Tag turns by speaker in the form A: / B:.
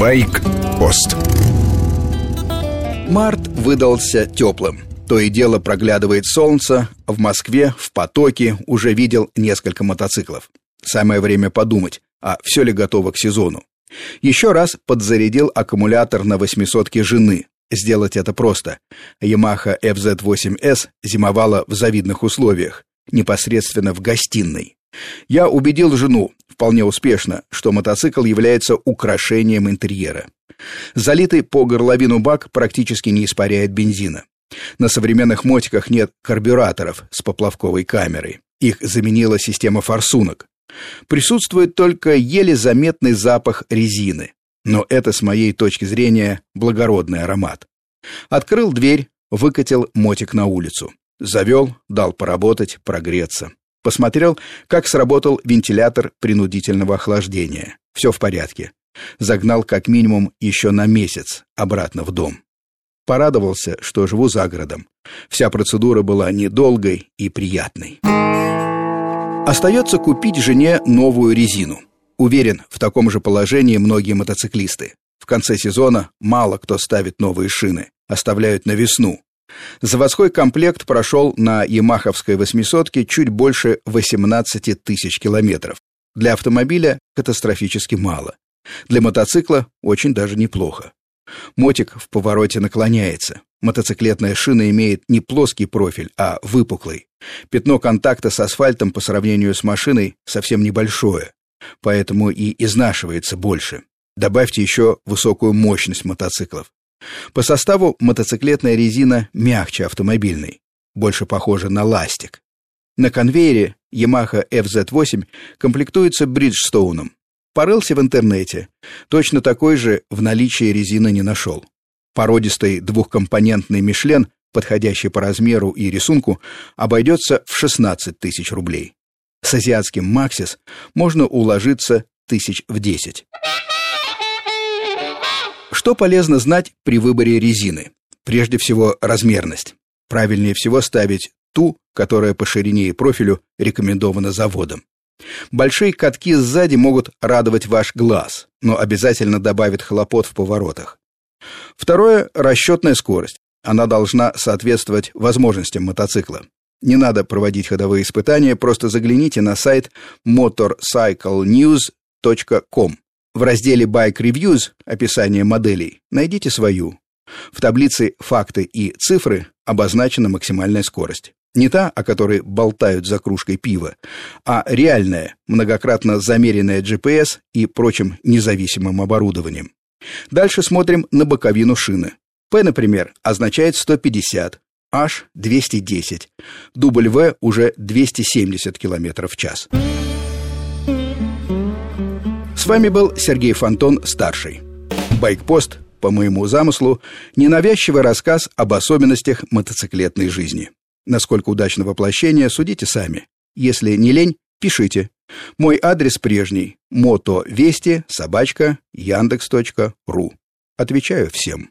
A: Байк-пост Март выдался теплым. То и дело проглядывает солнце. В Москве, в потоке, уже видел несколько мотоциклов. Самое время подумать, а все ли готово к сезону. Еще раз подзарядил аккумулятор на 800-ке жены. Сделать это просто. Yamaha FZ8S зимовала в завидных условиях, непосредственно в гостиной. Я убедил жену, вполне успешно, что мотоцикл является украшением интерьера. Залитый по горловину бак практически не испаряет бензина. На современных мотиках нет карбюраторов с поплавковой камерой. Их заменила система форсунок. Присутствует только еле заметный запах резины. Но это, с моей точки зрения, благородный аромат. Открыл дверь, выкатил мотик на улицу. Завел, дал поработать, прогреться. Посмотрел, как сработал вентилятор принудительного охлаждения. Все в порядке. Загнал как минимум еще на месяц обратно в дом. Порадовался, что живу за городом. Вся процедура была недолгой и приятной. Остается купить жене новую резину. Уверен, в таком же положении многие мотоциклисты. В конце сезона мало кто ставит новые шины, оставляют на весну, Заводской комплект прошел на ямаховской восьмисотке чуть больше 18 тысяч километров. Для автомобиля катастрофически мало. Для мотоцикла очень даже неплохо. Мотик в повороте наклоняется. Мотоциклетная шина имеет не плоский профиль, а выпуклый. Пятно контакта с асфальтом по сравнению с машиной совсем небольшое, поэтому и изнашивается больше. Добавьте еще высокую мощность мотоциклов. По составу мотоциклетная резина мягче автомобильной, больше похожа на ластик. На конвейере Yamaha FZ8 комплектуется бриджстоуном. Порылся в интернете. Точно такой же в наличии резины не нашел. Породистый двухкомпонентный Мишлен, подходящий по размеру и рисунку, обойдется в 16 тысяч рублей. С азиатским Максис можно уложиться тысяч в 10. Что полезно знать при выборе резины? Прежде всего, размерность. Правильнее всего ставить ту, которая по ширине и профилю рекомендована заводом. Большие катки сзади могут радовать ваш глаз, но обязательно добавят хлопот в поворотах. Второе расчетная скорость. Она должна соответствовать возможностям мотоцикла. Не надо проводить ходовые испытания, просто загляните на сайт motorcyclenews.com. В разделе Bike Reviews описание моделей найдите свою. В таблице «Факты и цифры» обозначена максимальная скорость. Не та, о которой болтают за кружкой пива, а реальная, многократно замеренная GPS и прочим независимым оборудованием. Дальше смотрим на боковину шины. P, например, означает 150, H – 210, W уже 270 км в час. Вами был Сергей Фонтон, старший. Байкпост, по моему замыслу, ненавязчивый рассказ об особенностях мотоциклетной жизни. Насколько удачно воплощение, судите сами. Если не лень, пишите. Мой адрес прежний – мотовести собачка яндекс.ру. Отвечаю всем.